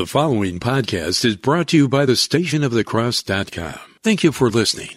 The following podcast is brought to you by the stationofthecross.com. Thank you for listening.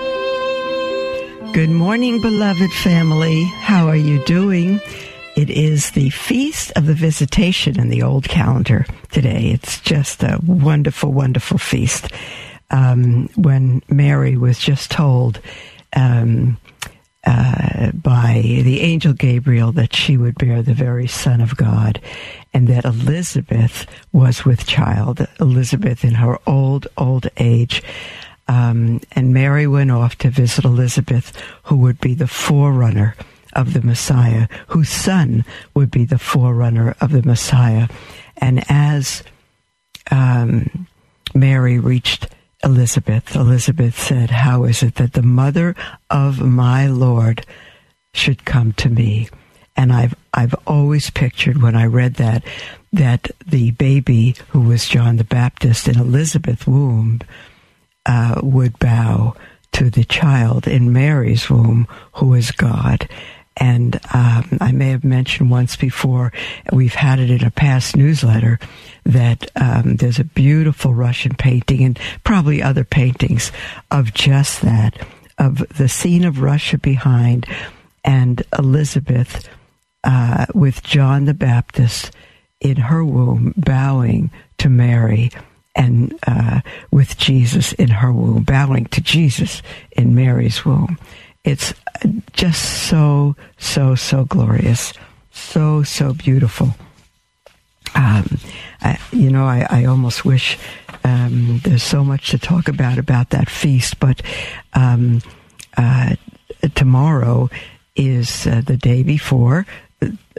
Good morning, beloved family. How are you doing? It is the Feast of the Visitation in the old calendar today. It's just a wonderful, wonderful feast. Um, when Mary was just told um, uh, by the angel Gabriel that she would bear the very Son of God, and that Elizabeth was with child, Elizabeth in her old, old age. Um, and Mary went off to visit Elizabeth, who would be the forerunner of the Messiah, whose son would be the forerunner of the Messiah. And as um, Mary reached Elizabeth, Elizabeth said, How is it that the mother of my Lord should come to me? And I've I've always pictured when I read that that the baby who was John the Baptist in Elizabeth's womb uh, would bow to the child in Mary's womb, who is God. And um, I may have mentioned once before, we've had it in a past newsletter, that um, there's a beautiful Russian painting and probably other paintings of just that, of the scene of Russia behind and Elizabeth uh, with John the Baptist in her womb bowing to Mary and uh, with Jesus in her womb, bowing to Jesus in Mary's womb. It's just so, so, so glorious, so, so beautiful. Um, I, you know, I, I almost wish um, there's so much to talk about about that feast, but um, uh, tomorrow is uh, the day before.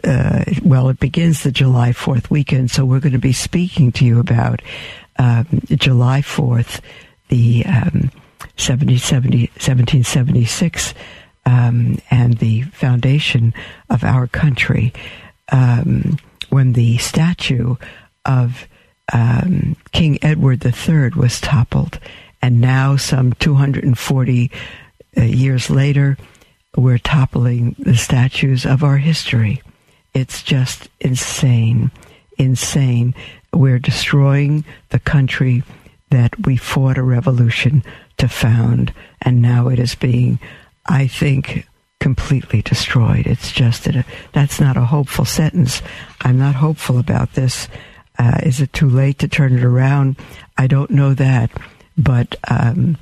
Uh, well, it begins the July 4th weekend, so we're going to be speaking to you about um, July 4th, the um, 70, 70, 1776, um, and the foundation of our country, um, when the statue of um, King Edward III was toppled. And now, some 240 uh, years later, we're toppling the statues of our history. It's just insane, insane we're destroying the country that we fought a revolution to found, and now it is being, I think, completely destroyed. It's just that that's not a hopeful sentence. I'm not hopeful about this. Uh, is it too late to turn it around? I don't know that, but um,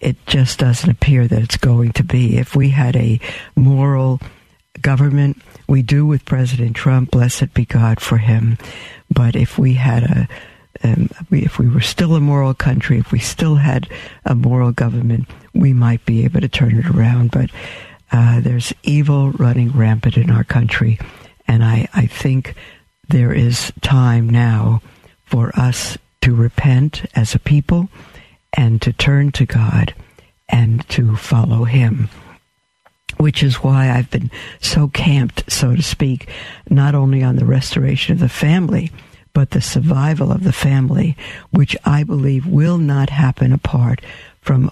it just doesn't appear that it's going to be. If we had a moral government, we do with President Trump, blessed be God for him. But if we had a, um, if we were still a moral country, if we still had a moral government, we might be able to turn it around. But uh, there's evil running rampant in our country, and I, I think there is time now for us to repent as a people and to turn to God and to follow Him which is why I've been so camped, so to speak, not only on the restoration of the family, but the survival of the family, which I believe will not happen apart from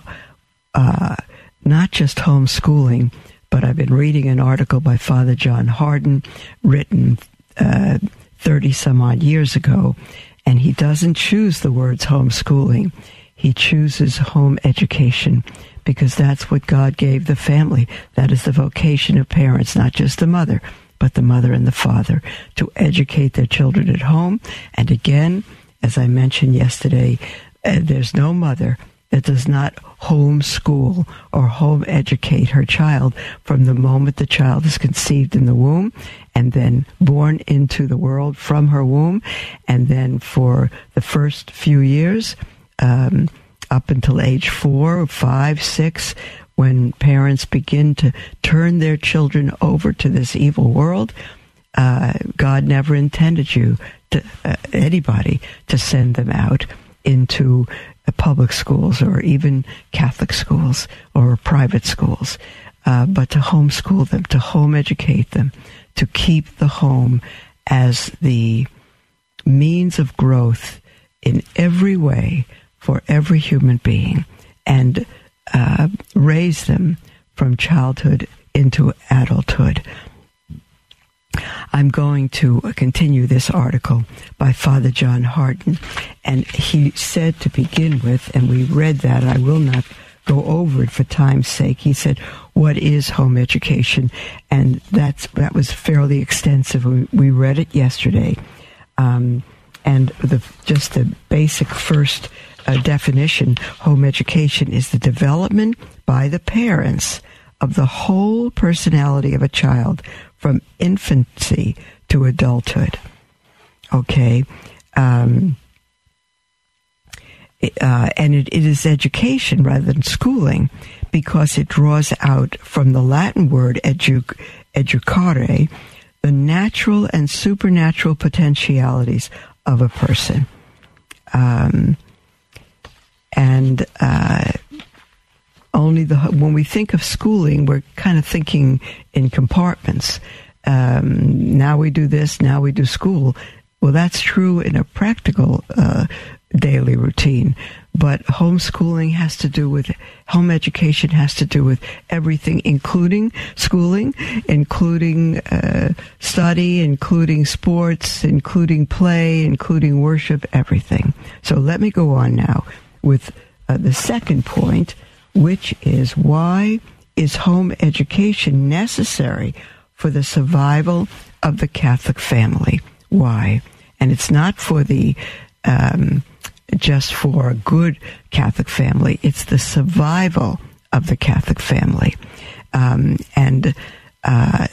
uh, not just homeschooling, but I've been reading an article by Father John Hardon, written 30 uh, some odd years ago, and he doesn't choose the words homeschooling. He chooses home education because that's what God gave the family. That is the vocation of parents, not just the mother, but the mother and the father to educate their children at home. And again, as I mentioned yesterday, uh, there's no mother that does not homeschool or home educate her child from the moment the child is conceived in the womb and then born into the world from her womb. And then for the first few years, um, up until age four, five, six, when parents begin to turn their children over to this evil world, uh, God never intended you to uh, anybody to send them out into uh, public schools or even Catholic schools or private schools, uh, but to homeschool them, to home educate them, to keep the home as the means of growth in every way for every human being and uh, raise them from childhood into adulthood. I'm going to continue this article by Father John Hardon. And he said to begin with, and we read that, I will not go over it for time's sake. He said, What is home education? And that's, that was fairly extensive. We, we read it yesterday. Um, and the, just the basic first uh, definition home education is the development by the parents of the whole personality of a child from infancy to adulthood. Okay. Um, uh, and it, it is education rather than schooling because it draws out from the Latin word edu- educare the natural and supernatural potentialities of a person. Um, and uh, only the when we think of schooling, we're kind of thinking in compartments. Um, now we do this, now we do school. Well, that's true in a practical uh, daily routine, but homeschooling has to do with home education has to do with everything, including schooling, including uh, study, including sports, including play, including worship, everything. So let me go on now with uh, the second point, which is why is home education necessary for the survival of the Catholic family? Why? And it's not for the um, just for a good Catholic family. It's the survival of the Catholic family. Um, and uh,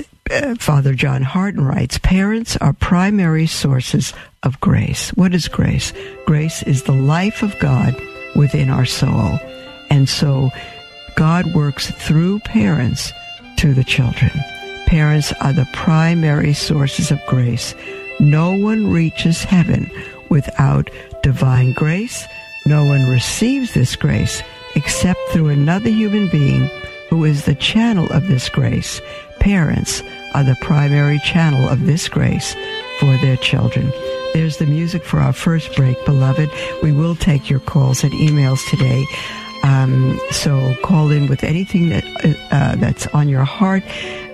Father John Hardon writes, parents are primary sources of grace. What is grace? Grace is the life of God within our soul. And so God works through parents to the children. Parents are the primary sources of grace. No one reaches heaven without divine grace. No one receives this grace except through another human being who is the channel of this grace. Parents are the primary channel of this grace for their children. There's the music for our first break, beloved. We will take your calls and emails today. Um, so call in with anything that uh, that's on your heart.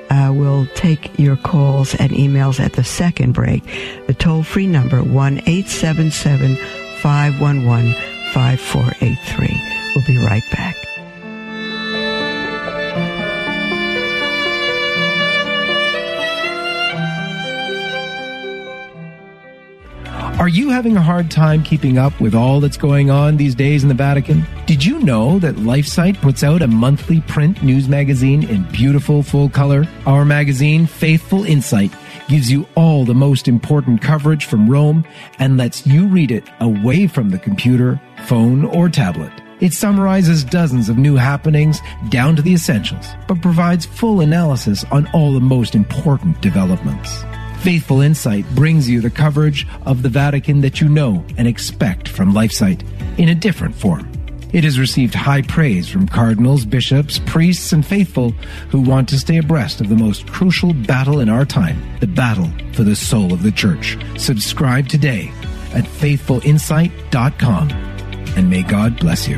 Uh, we'll take your calls and emails at the second break. The toll free number one eight seven seven five one one five four eight three. We'll be right back. Are you having a hard time keeping up with all that's going on these days in the Vatican? Did you know that LifeSite puts out a monthly print news magazine in beautiful full color? Our magazine, Faithful Insight, gives you all the most important coverage from Rome and lets you read it away from the computer, phone, or tablet. It summarizes dozens of new happenings down to the essentials, but provides full analysis on all the most important developments. Faithful Insight brings you the coverage of the Vatican that you know and expect from LifeSite in a different form. It has received high praise from cardinals, bishops, priests, and faithful who want to stay abreast of the most crucial battle in our time, the battle for the soul of the church. Subscribe today at faithfulinsight.com and may God bless you.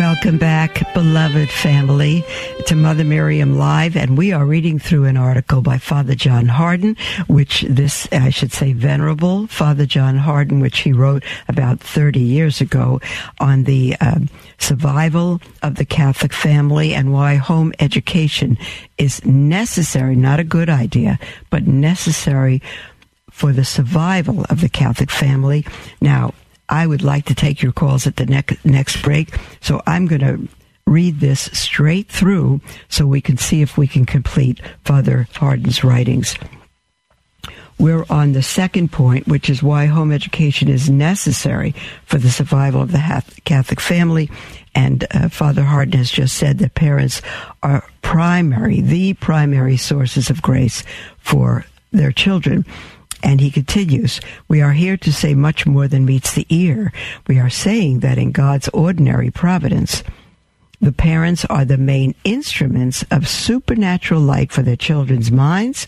Welcome back, beloved family, to Mother Miriam Live, and we are reading through an article by Father John Hardon, which this, I should say, venerable Father John Hardon, which he wrote about 30 years ago on the uh, survival of the Catholic family and why home education is necessary, not a good idea, but necessary for the survival of the Catholic family. Now, I would like to take your calls at the next next break. So I'm going to read this straight through so we can see if we can complete Father Hardon's writings. We're on the second point, which is why home education is necessary for the survival of the Catholic family. And uh, Father Hardon has just said that parents are primary, the primary sources of grace for their children. And he continues, we are here to say much more than meets the ear. We are saying that in God's ordinary providence, the parents are the main instruments of supernatural light for their children's minds,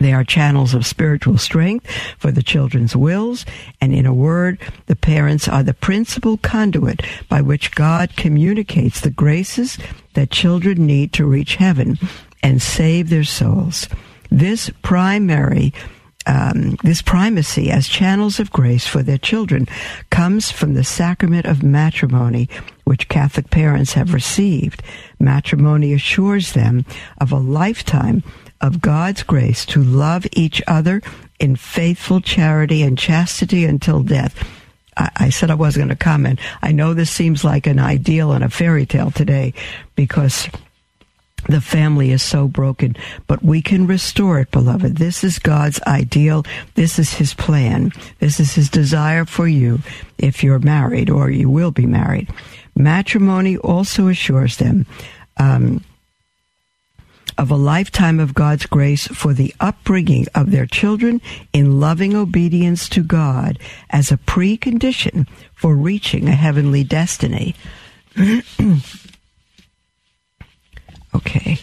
they are channels of spiritual strength for the children's wills, and in a word, the parents are the principal conduit by which God communicates the graces that children need to reach heaven and save their souls. This primary um, this primacy as channels of grace for their children comes from the sacrament of matrimony, which Catholic parents have received. Matrimony assures them of a lifetime of God's grace to love each other in faithful charity and chastity until death. I, I said I wasn't going to comment. I know this seems like an ideal and a fairy tale today because the family is so broken, but we can restore it, beloved. This is God's ideal. This is His plan. This is His desire for you if you're married or you will be married. Matrimony also assures them um, of a lifetime of God's grace for the upbringing of their children in loving obedience to God as a precondition for reaching a heavenly destiny. okay.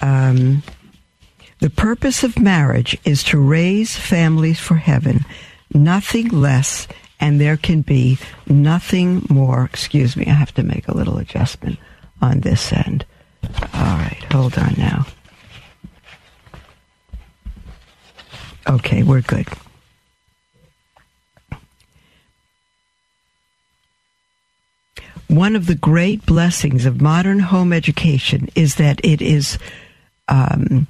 Um, the purpose of marriage is to raise families for heaven, nothing less, and there can be nothing more. Excuse me, I have to make a little adjustment on this end. All right, hold on now. Okay, we're good. One of the great blessings of modern home education is that it is um,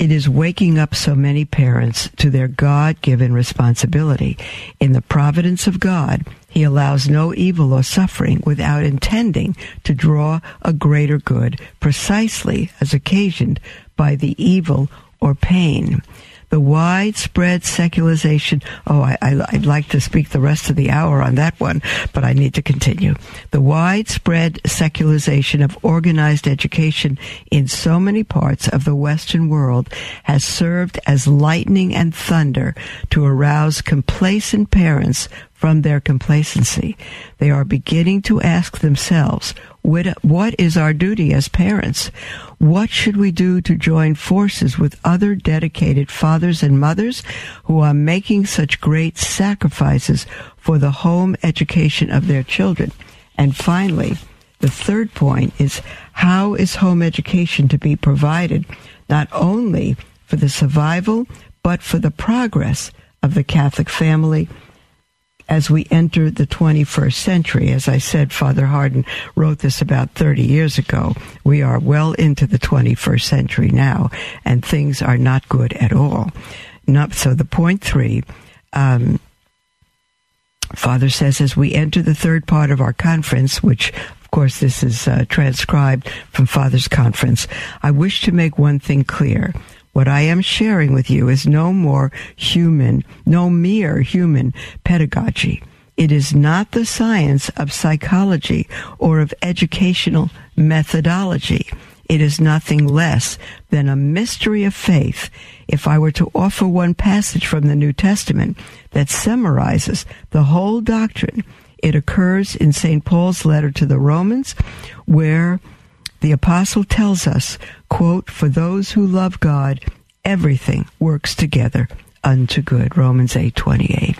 it is waking up so many parents to their God given responsibility. In the providence of God, He allows no evil or suffering without intending to draw a greater good, precisely as occasioned by the evil or pain the widespread secularization. Oh, I, would like to speak the rest of the hour on that one, but I need to continue. The widespread secularization of organized education in so many parts of the Western world has served as lightning and thunder to arouse complacent parents from their complacency. They are beginning to ask themselves, what is our duty as parents? What should we do to join forces with other dedicated fathers and mothers who are making such great sacrifices for the home education of their children? And finally, the third point is how is home education to be provided not only for the survival, but for the progress of the Catholic family as we enter the 21st century. As I said, Father Hardon wrote this about 30 years ago. We are well into the 21st century now, and things are not good at all. Not, so the point three, um, Father says, as we enter the third part of our conference, which of course this is uh, transcribed from Father's conference, I wish to make one thing clear. What I am sharing with you is no more human, no mere human pedagogy. It is not the science of psychology or of educational methodology. It is nothing less than a mystery of faith. If I were to offer one passage from the New Testament that summarizes the whole doctrine, it occurs in St. Paul's letter to the Romans, where the apostle tells us, quote, for those who love God, everything works together unto good. Romans 8 28.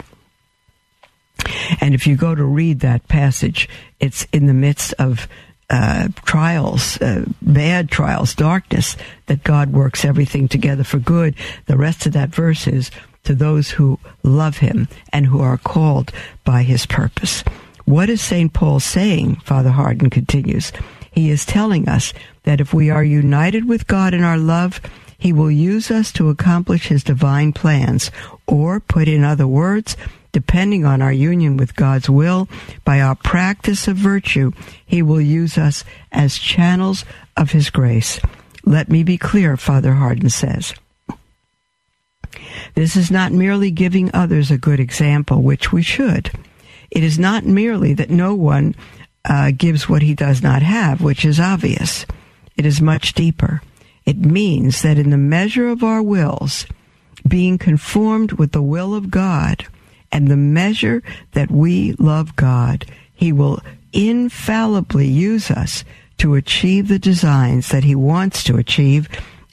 And if you go to read that passage, it's in the midst of uh, trials, uh, bad trials, darkness, that God works everything together for good. The rest of that verse is to those who love Him and who are called by His purpose. What is St. Paul saying? Father Hardon continues. He is telling us that if we are united with God in our love, He will use us to accomplish His divine plans, or put in other words, depending on our union with God's will, by our practice of virtue, He will use us as channels of His grace. Let me be clear, Father Hardon says. This is not merely giving others a good example, which we should. It is not merely that no one uh, gives what he does not have, which is obvious. It is much deeper. It means that in the measure of our wills, being conformed with the will of God, and the measure that we love God, He will infallibly use us to achieve the designs that He wants to achieve,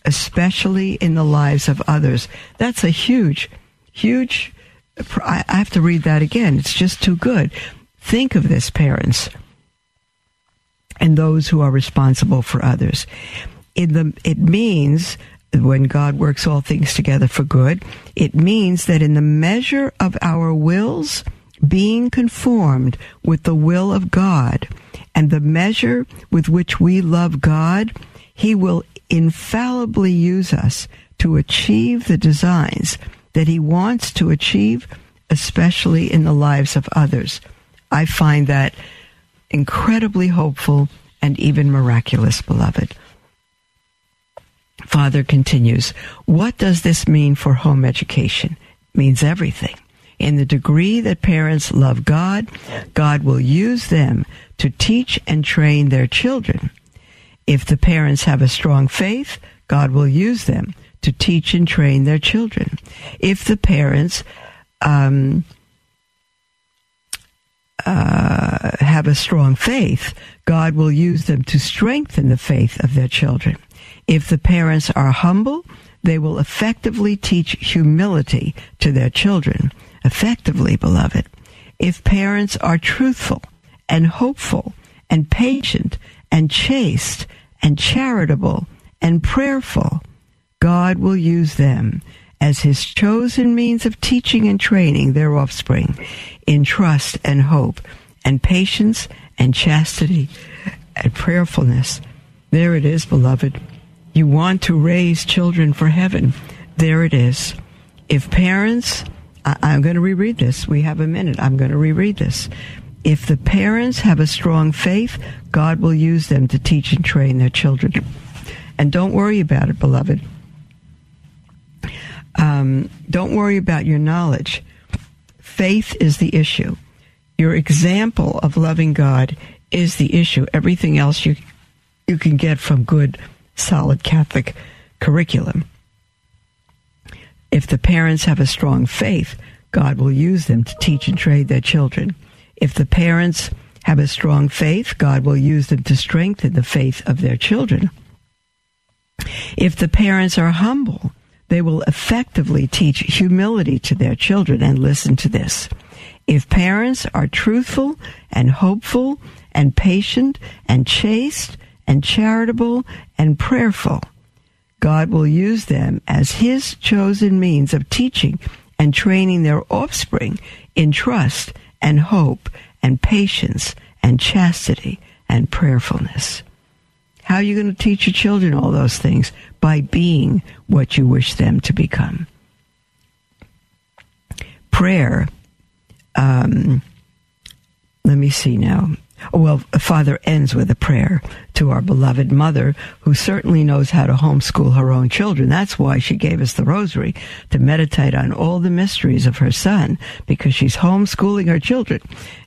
especially in the lives of others. That's a huge, huge. I have to read that again. It's just too good. Think of this, parents, and those who are responsible for others. In the, it means when God works all things together for good, it means that in the measure of our wills being conformed with the will of God and the measure with which we love God, He will infallibly use us to achieve the designs that He wants to achieve, especially in the lives of others. I find that incredibly hopeful and even miraculous, beloved. Father continues, what does this mean for home education? It means everything. In the degree that parents love God, God will use them to teach and train their children. If the parents have a strong faith, God will use them to teach and train their children. If the parents um, uh, have a strong faith, God will use them to strengthen the faith of their children. If the parents are humble, they will effectively teach humility to their children. Effectively, beloved. If parents are truthful and hopeful and patient and chaste and charitable and prayerful, God will use them as his chosen means of teaching and training their offspring in trust and hope and patience and chastity and prayerfulness. There it is, beloved. You want to raise children for heaven. There it is. If parents, I, I'm going to reread this. We have a minute. I'm going to reread this. If the parents have a strong faith, God will use them to teach and train their children. And don't worry about it, beloved. Um, don't worry about your knowledge. Faith is the issue. Your example of loving God is the issue. Everything else you you can get from good solid Catholic curriculum. If the parents have a strong faith, God will use them to teach and train their children. If the parents have a strong faith, God will use them to strengthen the faith of their children. If the parents are humble, they will effectively teach humility to their children. And listen to this. If parents are truthful and hopeful and patient and chaste and charitable and prayerful, God will use them as His chosen means of teaching and training their offspring in trust and hope and patience and chastity and prayerfulness. How are you going to teach your children all those things? By being what you wish them to become. Prayer. Um, let me see now. Well, Father ends with a prayer to our beloved mother, who certainly knows how to homeschool her own children. That's why she gave us the rosary to meditate on all the mysteries of her son, because she's homeschooling her children.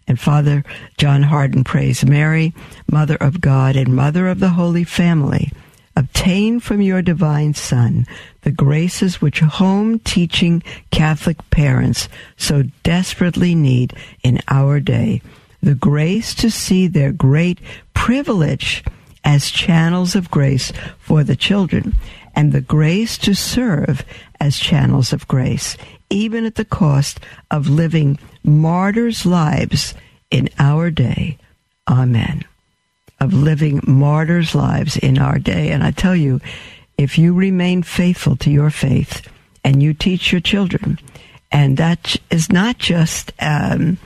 And Father John Hardon prays, Mary, Mother of God and Mother of the Holy Family, obtain from your divine Son the graces which home teaching Catholic parents so desperately need in our day the grace to see their great privilege as channels of grace for the children, and the grace to serve as channels of grace, even at the cost of living martyrs' lives in our day. Amen. Of living martyrs' lives in our day. And I tell you, if you remain faithful to your faith and you teach your children, and that is not just um,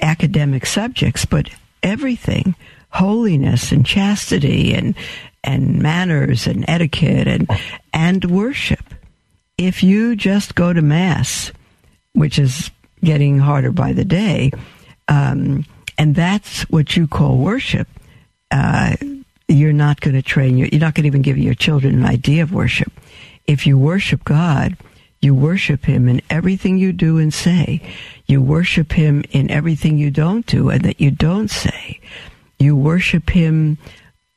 academic subjects, but everything holiness and chastity and and manners and etiquette and and worship. If you just go to mass, which is getting harder by the day. Um, and that's what you call worship. Uh, you're not going to train your, you're not going to even give your children an idea of worship. If you worship God, you worship Him in everything you do and say. You worship Him in everything you don't do and that you don't say. You worship Him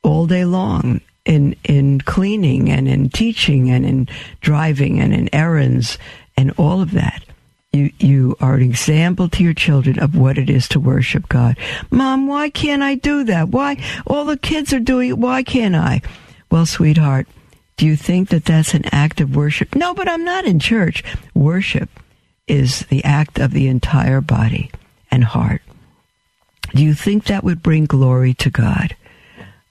all day long in in cleaning and in teaching and in driving and in errands and all of that. You you are an example to your children of what it is to worship God. Mom, why can't I do that? Why all the kids are doing it? Why can't I? Well, sweetheart, do you think that that's an act of worship? No, but I'm not in church. Worship is the act of the entire body and heart. Do you think that would bring glory to God?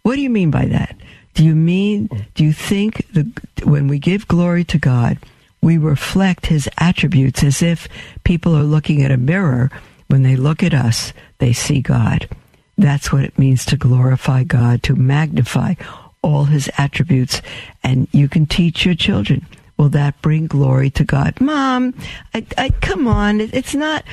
What do you mean by that? Do you mean, do you think the, when we give glory to God, we reflect his attributes as if people are looking at a mirror. When they look at us, they see God. That's what it means to glorify God, to magnify all his attributes. And you can teach your children. Will that bring glory to God? Mom, I, I, come on. It, it's not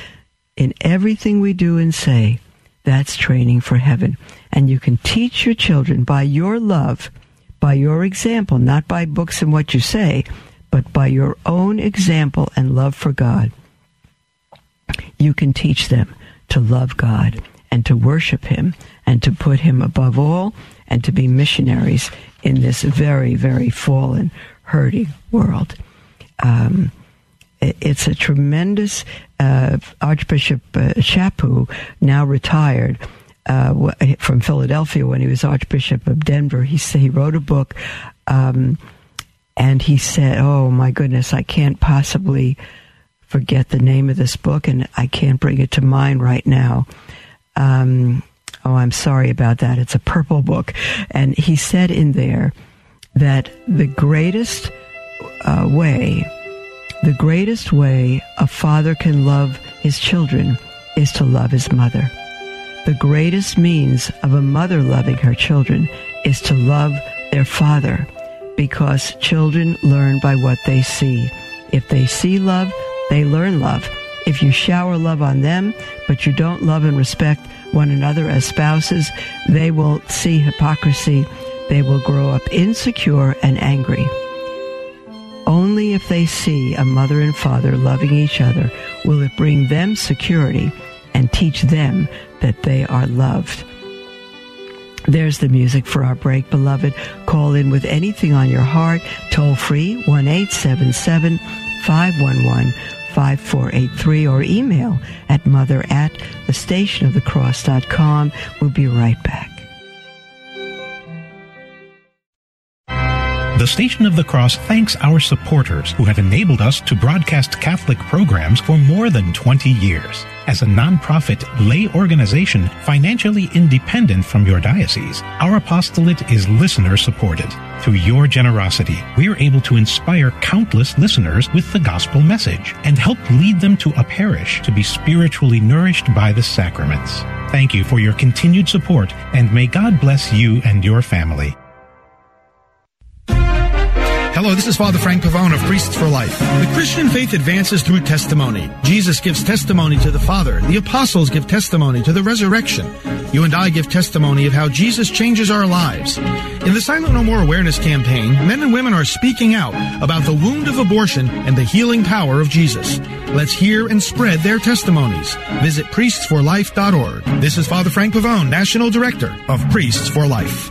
in everything we do and say. That's training for heaven. And you can teach your children by your love, by your example, not by books and what you say, but by your own example and love for God, you can teach them to love God and to worship Him and to put Him above all and to be missionaries in this very, very fallen, hurting world. Um, it's a tremendous uh, Archbishop uh, Chaput, now retired uh, from Philadelphia when he was Archbishop of Denver. He he wrote a book. Um, and he said, "Oh my goodness, I can't possibly forget the name of this book, and I can't bring it to mind right now." Um, oh, I'm sorry about that. It's a purple book, and he said in there that the greatest uh, way, the greatest way a father can love his children is to love his mother. The greatest means of a mother loving her children is to love their father because children learn by what they see. If they see love, they learn love. If you shower love on them, but you don't love and respect one another as spouses, they will see hypocrisy. They will grow up insecure and angry. Only if they see a mother and father loving each other will it bring them security and teach them that they are loved. There's the music for our break, beloved. Call in with anything on your heart. Toll free, 1 877 511 5483 or email at mother at the station of the cross.com. We'll be right back. The Station of the Cross thanks our supporters who have enabled us to broadcast Catholic programs for more than 20 years. As a nonprofit lay organization financially independent from your diocese, our apostolate is listener supported. Through your generosity, we are able to inspire countless listeners with the gospel message and help lead them to a parish to be spiritually nourished by the sacraments. Thank you for your continued support and may God bless you and your family. Hello, this is Father Frank Pavone of Priests for Life. The Christian faith advances through testimony. Jesus gives testimony to the Father. The apostles give testimony to the resurrection. You and I give testimony of how Jesus changes our lives. In the Silent No More Awareness campaign, men and women are speaking out about the wound of abortion and the healing power of Jesus. Let's hear and spread their testimonies. Visit priestsforlife.org. This is Father Frank Pavone, National Director of Priests for Life.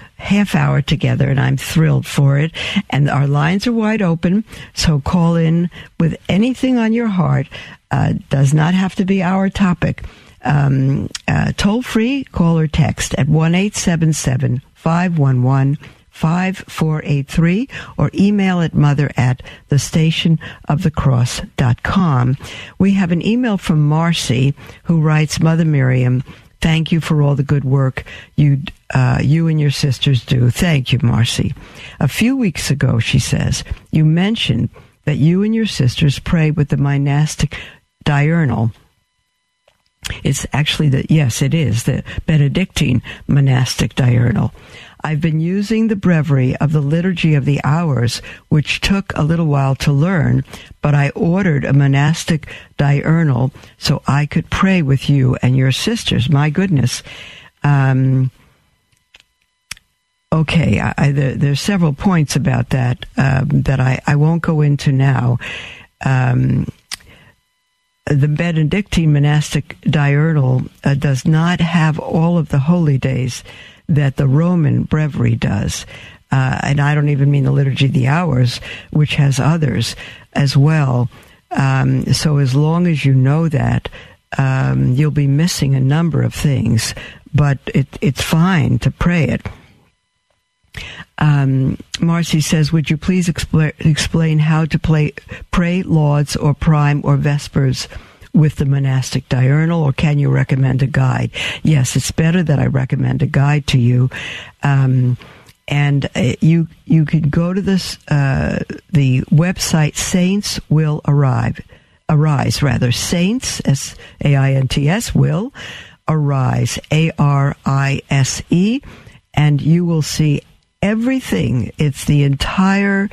half hour together, and I'm thrilled for it. And our lines are wide open, so call in with anything on your heart. Uh, does not have to be our topic. Um, uh, toll free, call or text at one eight seven seven five one one 5483 or email at mother at the station of the cross.com. We have an email from Marcy who writes, Mother Miriam, thank you for all the good work you uh, you and your sisters do. Thank you, Marcy. A few weeks ago, she says, you mentioned that you and your sisters pray with the monastic diurnal it's actually the, yes, it is the Benedictine monastic diurnal. I've been using the breviary of the Liturgy of the Hours, which took a little while to learn, but I ordered a monastic diurnal so I could pray with you and your sisters. My goodness. Um, okay, I, I, there, there's several points about that um, that I, I won't go into now. Um, the Benedictine monastic diurnal uh, does not have all of the holy days that the Roman breviary does. Uh, and I don't even mean the Liturgy of the Hours, which has others as well. Um, so as long as you know that, um, you'll be missing a number of things, but it, it's fine to pray it. Um, Marcy says, "Would you please expl- explain how to play, pray lauds or prime or vespers?" with the monastic diurnal, or can you recommend a guide? Yes, it's better that I recommend a guide to you. Um, and uh, you you can go to this uh, the website Saints Will Arrive Arise rather Saints S A I N T S will arise A R I S E and you will see everything. It's the entire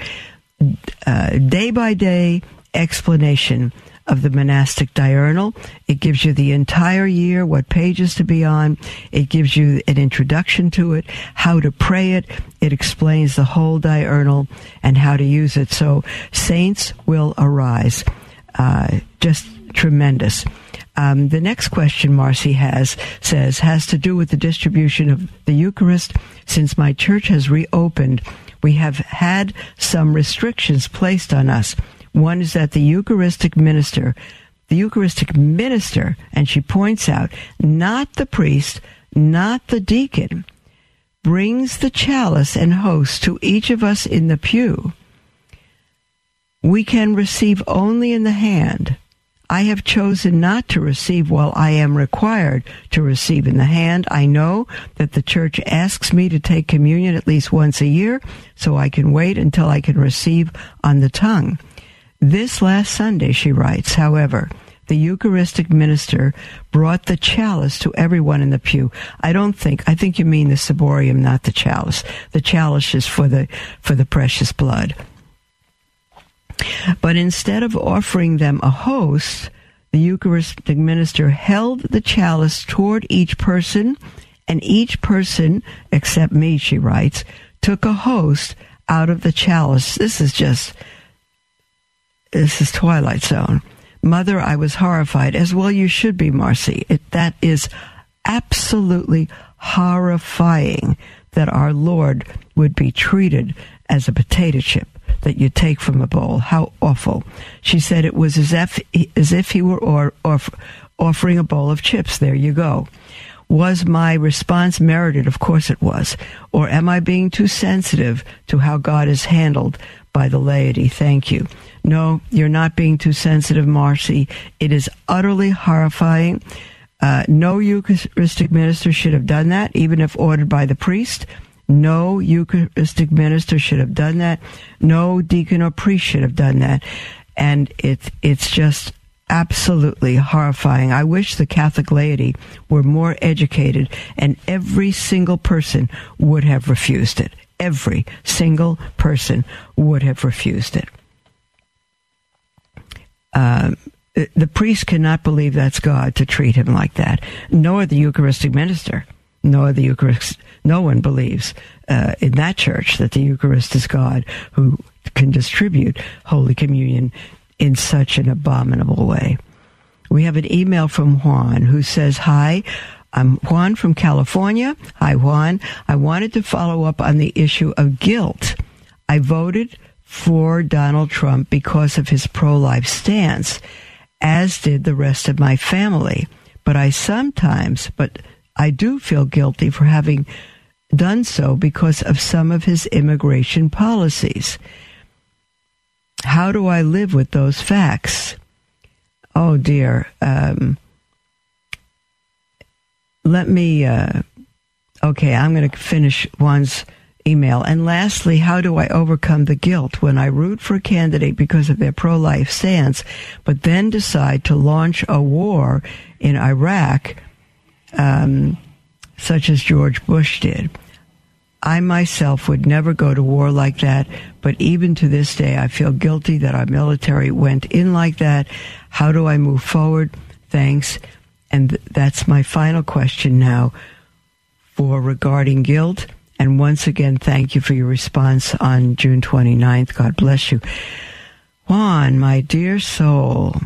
day by day explanation of the monastic diurnal. It gives you the entire year, what pages to be on. It gives you an introduction to it, how to pray it. It explains the whole diurnal and how to use it. So saints will arise. Uh, just tremendous. Um, the next question Marcy has says has to do with the distribution of the Eucharist. Since my church has reopened, we have had some restrictions placed on us. One is that the Eucharistic minister, the Eucharistic minister, and she points out, not the priest, not the deacon, brings the chalice and host to each of us in the pew. We can receive only in the hand. I have chosen not to receive while I am required to receive in the hand. I know that the church asks me to take communion at least once a year, so I can wait until I can receive on the tongue. This last Sunday, she writes, however, the Eucharistic minister brought the chalice to everyone in the pew. I don't think, I think you mean the ciborium, not the chalice. The chalice is for the, for the precious blood. But instead of offering them a host, the Eucharistic minister held the chalice toward each person, and each person, except me, she writes, took a host out of the chalice. This is just this is Twilight Zone. Mother, I was horrified, as well you should be, Marcy. It, that is absolutely horrifying that our Lord would be treated as a potato chip that you take from a bowl. How awful. She said it was as if, as if he were or, or, offering a bowl of chips. There you go. Was my response merited? Of course it was. Or am I being too sensitive to how God is handled by the laity? Thank you. No, you're not being too sensitive, Marcy. It is utterly horrifying. Uh, no Eucharistic minister should have done that, even if ordered by the priest. No Eucharistic minister should have done that. No deacon or priest should have done that. And it's it's just absolutely horrifying. I wish the Catholic laity were more educated and every single person would have refused it. Every single person would have refused it. Um, the priest cannot believe that's God to treat him like that, nor the Eucharistic minister, nor the Eucharist. No one believes uh, in that church that the Eucharist is God who can distribute Holy Communion in such an abominable way. We have an email from Juan who says, Hi, I'm Juan from California. Hi, Juan. I wanted to follow up on the issue of guilt. I voted for Donald Trump because of his pro life stance, as did the rest of my family. But I sometimes, but I do feel guilty for having done so because of some of his immigration policies. How do I live with those facts? Oh dear. Um, let me. Uh, okay, I'm going to finish Juan's email. And lastly, how do I overcome the guilt when I root for a candidate because of their pro life stance, but then decide to launch a war in Iraq, um, such as George Bush did? I myself would never go to war like that, but even to this day, I feel guilty that our military went in like that. How do I move forward? Thanks. And th- that's my final question now for regarding guilt. And once again, thank you for your response on June 29th. God bless you. Juan, my dear soul,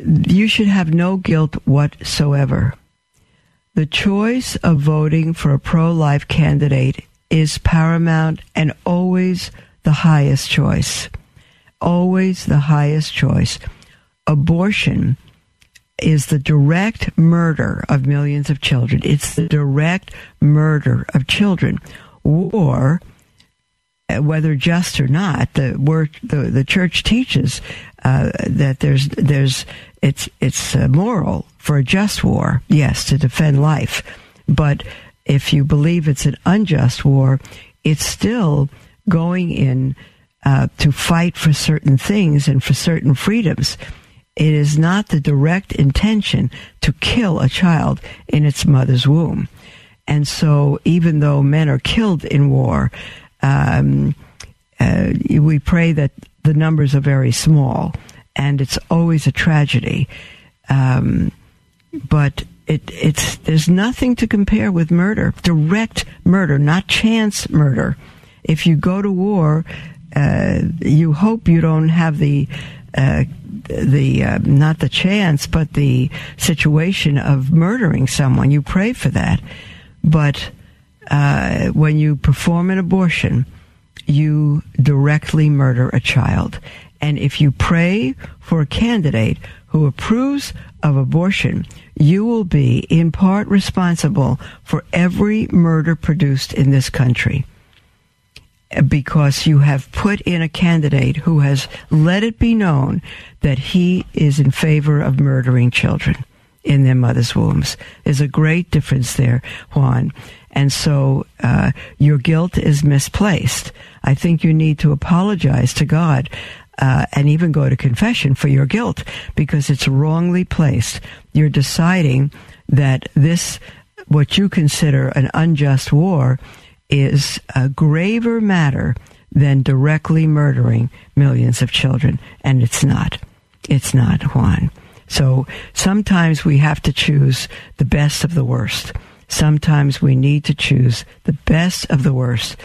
you should have no guilt whatsoever. The choice of voting for a pro life candidate is paramount and always the highest choice. Always the highest choice. Abortion is the direct murder of millions of children. It's the direct murder of children. War, uh, whether just or not, the word, the, the church teaches uh, that there's there's it's it's uh, moral for a just war, yes, to defend life, but if you believe it's an unjust war, it's still going in uh, to fight for certain things and for certain freedoms. It is not the direct intention to kill a child in its mother's womb. And so, even though men are killed in war, um, uh, we pray that the numbers are very small, and it's always a tragedy. Um, but it, it's there's nothing to compare with murder, direct murder, not chance murder. If you go to war, uh, you hope you don't have the uh, the uh, not the chance, but the situation of murdering someone. You pray for that, but uh, when you perform an abortion, you directly murder a child. And if you pray for a candidate who approves of abortion, you will be in part responsible for every murder produced in this country because you have put in a candidate who has let it be known that he is in favor of murdering children in their mother's wombs. There's a great difference there, Juan. And so uh, your guilt is misplaced. I think you need to apologize to God uh, and even go to confession for your guilt because it's wrongly placed. You're deciding that this, what you consider an unjust war, is a graver matter than directly murdering millions of children. And it's not. It's not, Juan. So sometimes we have to choose the best of the worst. Sometimes we need to choose the best of the worst.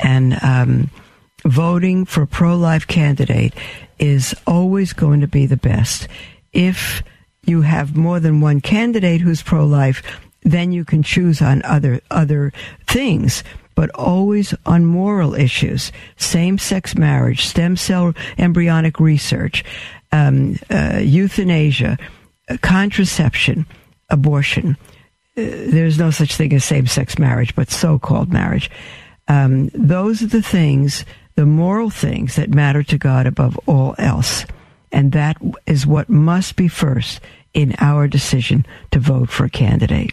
And um, voting for a pro life candidate is always going to be the best. If you have more than one candidate who's pro life, then you can choose on other other things but always on moral issues same sex marriage, stem cell embryonic research, um, uh, euthanasia, uh, contraception, abortion. There's no such thing as same sex marriage, but so called marriage. Um, those are the things, the moral things that matter to God above all else. And that is what must be first in our decision to vote for a candidate.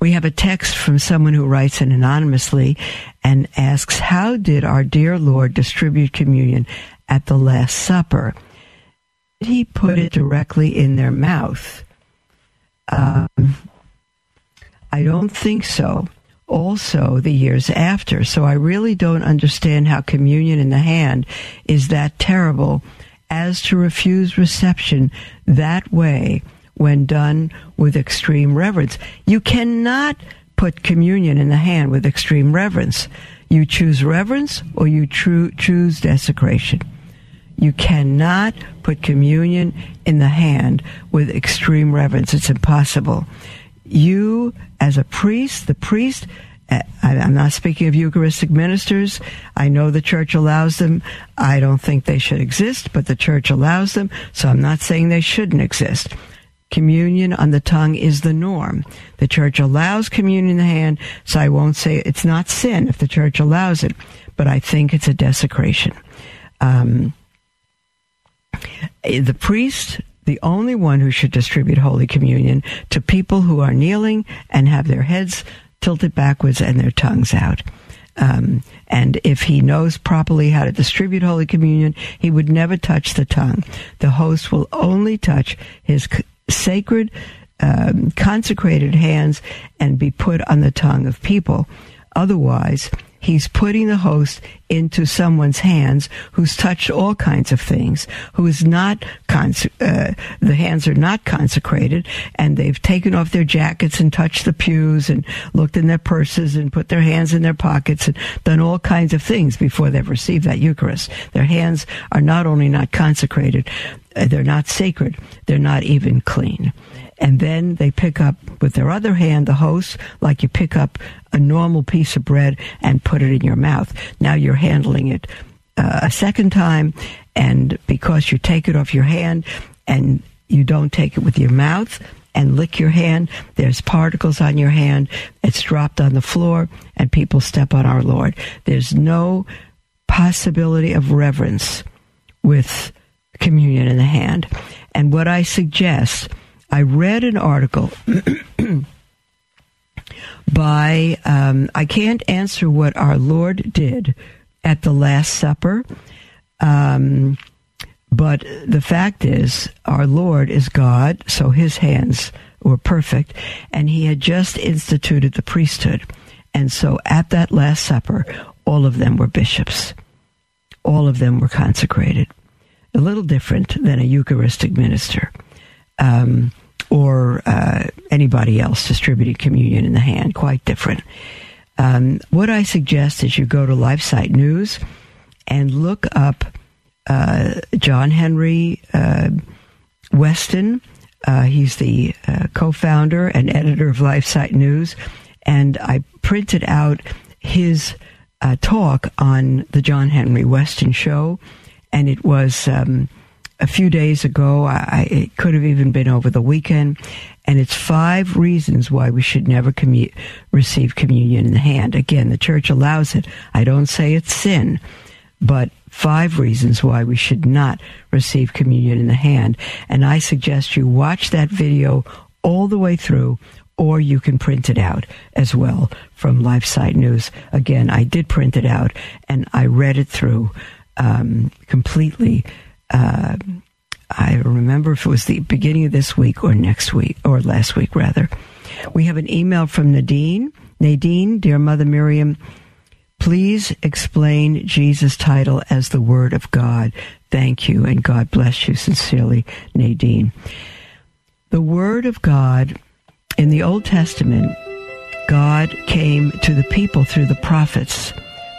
We have a text from someone who writes in anonymously and asks, How did our dear Lord distribute communion at the Last Supper? Did he put it directly in their mouth? Um, I don't think so. Also, the years after. So I really don't understand how communion in the hand is that terrible as to refuse reception that way when done with extreme reverence. You cannot put communion in the hand with extreme reverence. You choose reverence or you choose desecration. You cannot put communion in the hand with extreme reverence. It's impossible. You, as a priest, the priest, uh, I'm not speaking of Eucharistic ministers. I know the church allows them. I don't think they should exist, but the church allows them. So I'm not saying they shouldn't exist communion on the tongue is the norm. The church allows communion in the hand, so I won't say it's not sin if the church allows it, but I think it's a desecration. Um, the priest, the only one who should distribute Holy Communion to people who are kneeling and have their heads tilted backwards and their tongues out. Um, and if he knows properly how to distribute Holy Communion, he would never touch the tongue. The host will only touch his sacred, um, consecrated hands and be put on the tongue of people. Otherwise, he's putting the host into someone's hands who's touched all kinds of things, who is not, cons- uh, the hands are not consecrated, and they've taken off their jackets and touched the pews and looked in their purses and put their hands in their pockets and done all kinds of things before they've received that Eucharist. Their hands are not only not consecrated, uh, they're not sacred, they're not even clean and then they pick up with their other hand the host like you pick up a normal piece of bread and put it in your mouth. Now you're handling it uh, a second time, and because you take it off your hand and you don't take it with your mouth and lick your hand, there's particles on your hand, it's dropped on the floor, and people step on our Lord. There's no possibility of reverence with communion in the hand. And what I suggest, I read an article by, um, I can't answer what our Lord did at the Last Supper. Um, but the fact is, our Lord is God, so his hands were perfect, and he had just instituted the priesthood. And so at that Last Supper, all of them were bishops. All of them were consecrated. A little different than a Eucharistic minister. Um, or uh, anybody else distributing communion in the hand. Quite different. Um, what I suggest is you go to LifeSite News and look up uh, John Henry uh, Weston. Uh, he's the uh, co-founder and editor of LifeSite News, and I printed out his uh, talk on the John Henry Weston show, and it was. Um, a few days ago. I, it could have even been over the weekend. And it's five reasons why we should never commu- receive communion in the hand. Again, the church allows it. I don't say it's sin, but five reasons why we should not receive communion in the hand. And I suggest you watch that video all the way through or you can print it out as well from LifeSite News. Again, I did print it out and I read it through um, completely uh, I remember if it was the beginning of this week or next week, or last week rather. We have an email from Nadine. Nadine, dear Mother Miriam, please explain Jesus' title as the Word of God. Thank you, and God bless you sincerely, Nadine. The Word of God in the Old Testament, God came to the people through the prophets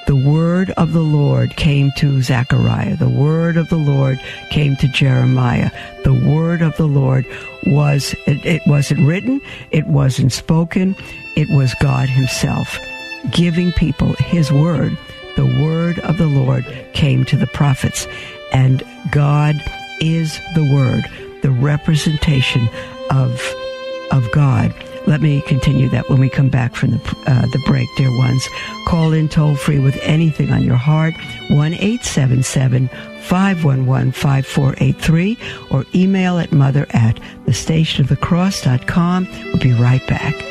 the word of the Lord came to Zechariah. The word of the Lord came to Jeremiah. The word of the Lord was, it, it wasn't written, it wasn't spoken, it was God Himself giving people His word. The word of the Lord came to the prophets. And God is the word, the representation of, of God. Let me continue that when we come back from the, uh, the break, dear ones. Call in toll free with anything on your heart, 1 877 511 5483, or email at mother at thestationofthecross.com. We'll be right back.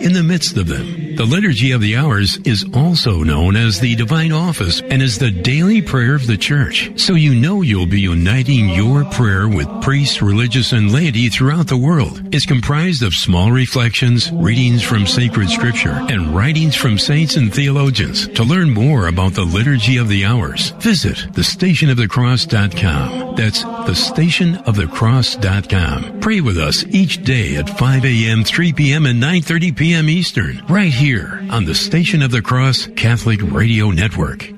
in the midst of them. The Liturgy of the Hours is also known as the Divine Office and is the daily prayer of the Church. So you know you'll be uniting your prayer with priests, religious, and laity throughout the world. It's comprised of small reflections, readings from sacred scripture, and writings from saints and theologians. To learn more about the Liturgy of the Hours, visit thestationofthecross.com. That's thestationofthecross.com. Pray with us each day at 5 a.m., 3 p.m., and 9.30 p.m. Eastern, right here on the Station of the Cross Catholic Radio Network.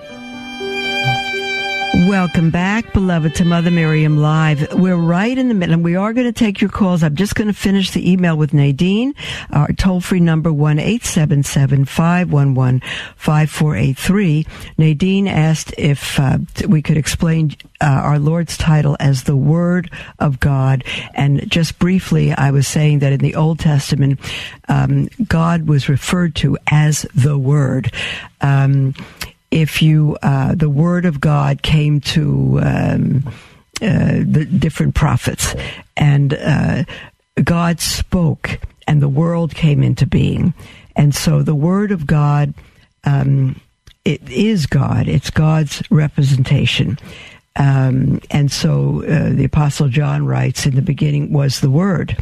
Welcome back, beloved, to Mother Miriam Live. We're right in the middle, and we are going to take your calls. I'm just going to finish the email with Nadine. Our toll free number, 1 877 511 5483. Nadine asked if uh, we could explain uh, our Lord's title as the Word of God. And just briefly, I was saying that in the Old Testament, um, God was referred to as the Word. Um, if you uh, the word of God came to um, uh, the different prophets, and uh, God spoke, and the world came into being, and so the word of God. Um, it is God. It's God's representation. Um, and so uh, the Apostle John writes, in the beginning was the Word.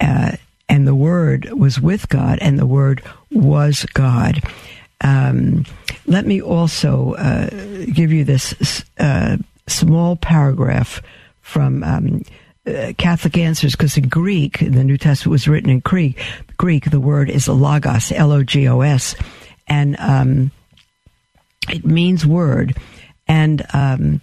Uh, and the Word was with God, and the Word was God. Um, let me also uh, give you this uh, small paragraph from um, uh, Catholic Answers, because in Greek, the New Testament was written in Greek. Greek, the word is logos, L O G O S, and um, it means word. And um,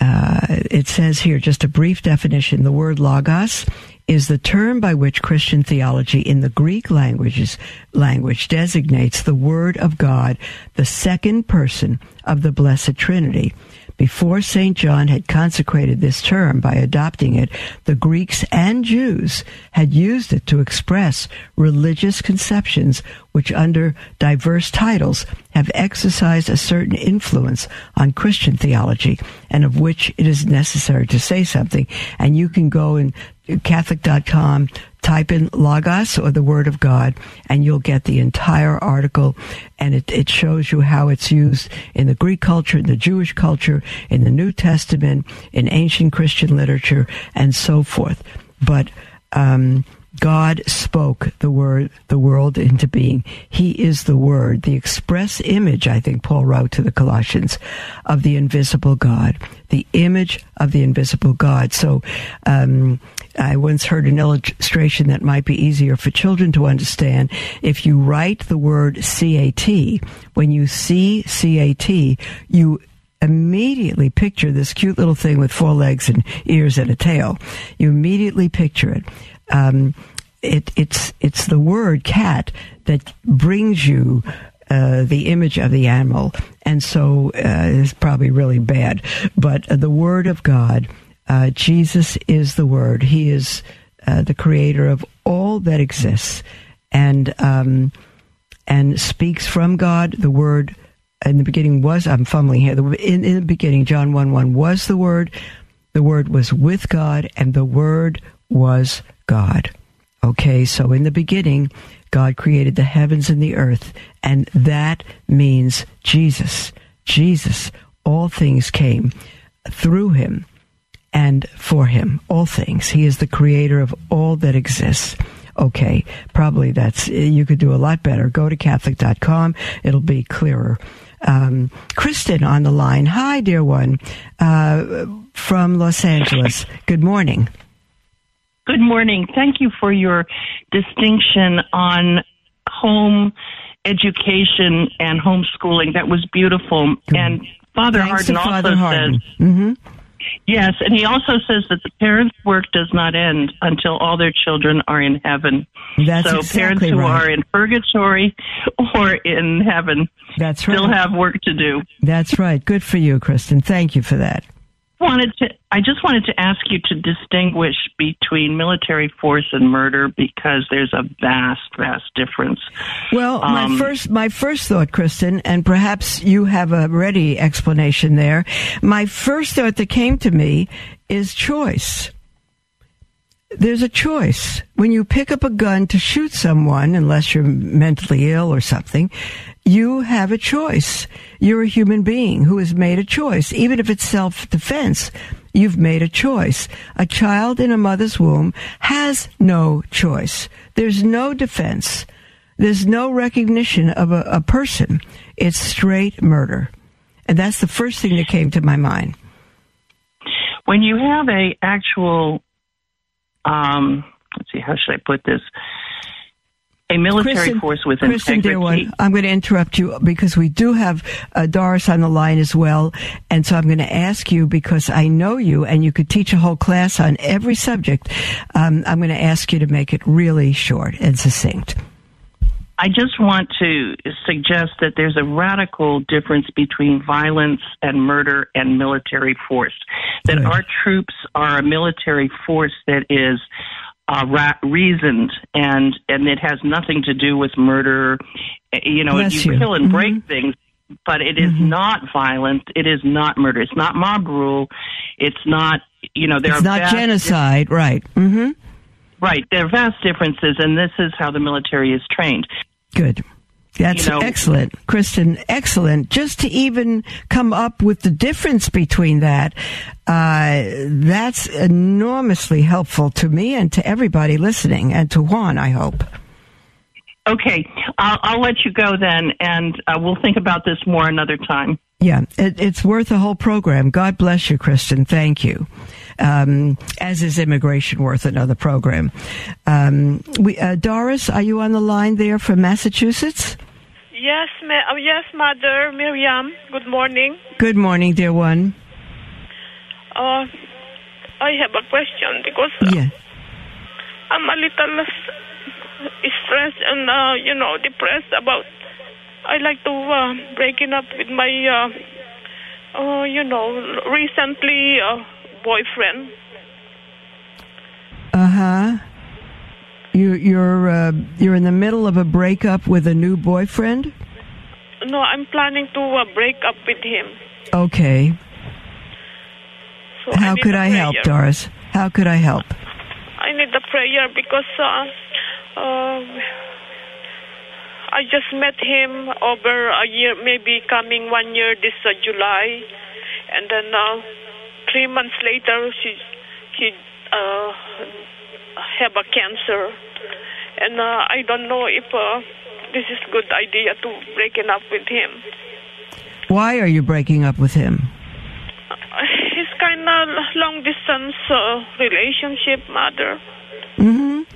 uh, it says here, just a brief definition: the word logos is the term by which Christian theology in the Greek languages, language designates the Word of God, the second person of the Blessed Trinity. Before St. John had consecrated this term by adopting it, the Greeks and Jews had used it to express religious conceptions which, under diverse titles, have exercised a certain influence on Christian theology and of which it is necessary to say something. And you can go and Catholic.com, type in Logos or the Word of God, and you'll get the entire article. And it, it shows you how it's used in the Greek culture, in the Jewish culture, in the New Testament, in ancient Christian literature, and so forth. But um, God spoke the word, the world into being. He is the Word, the express image, I think Paul wrote to the Colossians, of the invisible God, the image of the invisible God. So, um, I once heard an illustration that might be easier for children to understand. If you write the word CAT, when you see CAT, you immediately picture this cute little thing with four legs and ears and a tail. You immediately picture it. Um, it it's it's the word cat that brings you uh, the image of the animal, and so uh, it's probably really bad. But uh, the word of God uh, Jesus is the Word. He is uh, the creator of all that exists, and um, and speaks from God. The Word in the beginning was. I'm fumbling here. In, in the beginning, John one one was the Word. The Word was with God, and the Word was God. Okay, so in the beginning, God created the heavens and the earth, and that means Jesus. Jesus. All things came through him and for him, all things. He is the creator of all that exists. Okay, probably that's, you could do a lot better. Go to Catholic.com. It'll be clearer. Um, Kristen on the line. Hi, dear one, uh, from Los Angeles. Good morning. Good morning. Thank you for your distinction on home education and homeschooling. That was beautiful. And Father Thanks Hardon also Father says, mm-hmm Yes, and he also says that the parents' work does not end until all their children are in heaven. That's so exactly parents who right. are in purgatory or in heaven That's right. still have work to do. That's right. Good for you, Kristen. Thank you for that. Wanted to I just wanted to ask you to distinguish between military force and murder because there's a vast, vast difference. Well, my Um, first my first thought, Kristen, and perhaps you have a ready explanation there. My first thought that came to me is choice. There's a choice. When you pick up a gun to shoot someone, unless you're mentally ill or something, you have a choice. You're a human being who has made a choice. Even if it's self-defense, you've made a choice. A child in a mother's womb has no choice. There's no defense. There's no recognition of a, a person. It's straight murder. And that's the first thing that came to my mind. When you have a actual um let's see, how should I put this? A military Kristen- force with Kristen, dear integrity. one, I'm going to interrupt you because we do have uh, Doris on the line as well. And so I'm going to ask you because I know you and you could teach a whole class on every subject. Um, I'm going to ask you to make it really short and succinct. I just want to suggest that there's a radical difference between violence and murder and military force. That Right. our troops are a military force that is uh, ra- reasoned and and it has nothing to do with murder. You know, Bless you you. kill and Mhm. break things, but it is not violent. It is not murder. It's not mob rule. It's not. You know, there it's are not genocide, right? hmm Right. There are vast differences, and this is how the military is trained. Good. That's You know- excellent, Kristen. Excellent. Just to even come up with the difference between that, uh, that's enormously helpful to me and to everybody listening, and to Juan, I hope. Okay, I'll, I'll let you go then, and uh, we'll think about this more another time. Yeah, it, it's worth a whole program. God bless you, Kristen. Thank you. Um, as is immigration worth another program. Um, we, uh, Doris, are you on the line there from Massachusetts? Yes, ma- uh, yes, Mother Miriam. Good morning. Good morning, dear one. Uh, I have a question because uh, Yeah. I'm a little stressed and uh, you know depressed about. I like to uh, breaking up with my uh, uh, you know recently uh, boyfriend. Uh huh. You, you're uh, you're in the middle of a breakup with a new boyfriend. No, I'm planning to uh, break up with him. Okay. So How need could I help. Doris? How could I help? I need a prayer because uh, uh, I just met him over a year, maybe coming one year this uh, July, and then uh, three months later she he uh, have a cancer, and uh, I don't know if uh, this is a good idea to breaking up with him. Why are you breaking up with him? It's kind of long distance uh, relationship, mother. Mm hmm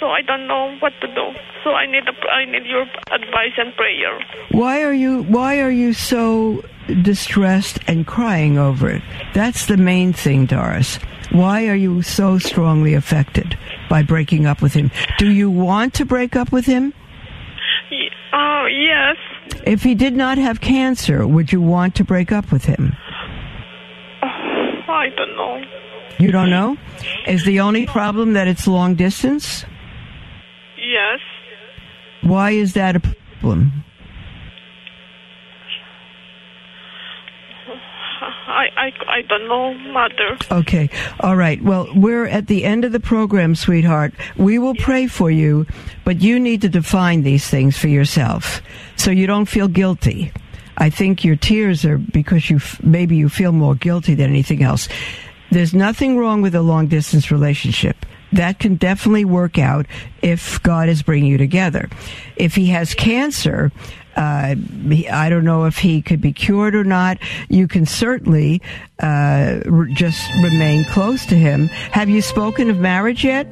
So I don't know what to do. So I need a, I need your advice and prayer. Why are you Why are you so distressed and crying over it? That's the main thing, Doris. Why are you so strongly affected by breaking up with him? Do you want to break up with him? Oh, Uh, yes. If he did not have cancer, would you want to break up with him? I don't know. You don't know? Is the only problem that it's long distance? Yes. Why is that a problem? I, I, I don't know, mother. Okay. All right. Well, we're at the end of the program, sweetheart. We will pray for you, but you need to define these things for yourself so you don't feel guilty. I think your tears are because you f- maybe you feel more guilty than anything else. There's nothing wrong with a long distance relationship. That can definitely work out if God is bringing you together. If he has cancer, uh, I don't know if he could be cured or not. You can certainly uh, r- just remain close to him. Have you spoken of marriage yet?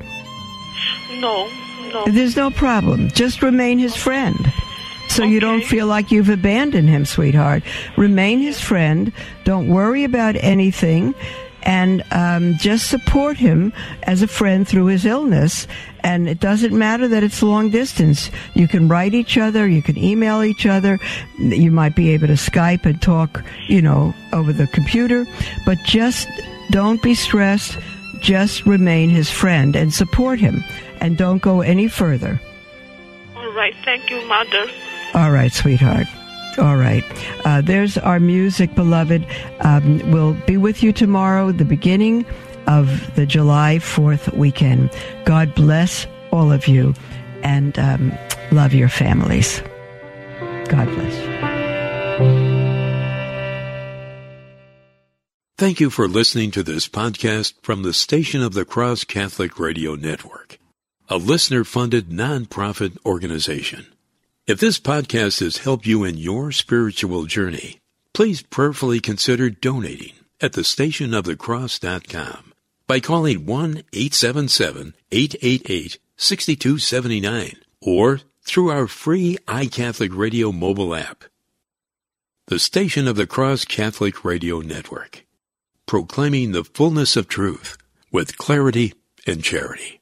No, no. There's no problem. Just remain his friend. so you don't feel like you've abandoned him, sweetheart. Remain his friend. Don't worry about anything. And um, just support him as a friend through his illness. And it doesn't matter that it's long distance. You can write each other, you can email each other, you might be able to Skype and talk, you know, over the computer. But just don't be stressed. Just remain his friend and support him. And don't go any further. All right. Thank you, Mother. All right, sweetheart. All right. Uh, there's our music, beloved. Um, we'll be with you tomorrow, the beginning of the July 4th weekend. God bless all of you and um, love your families. God bless. Thank you for listening to this podcast from the Station of the Cross Catholic Radio Network, a listener funded nonprofit organization. If this podcast has helped you in your spiritual journey, please prayerfully consider donating at thestationofthecross.com by calling 1-877-888-6279 or through our free iCatholic Radio mobile app. The Station of the Cross Catholic Radio Network, proclaiming the fullness of truth with clarity and charity.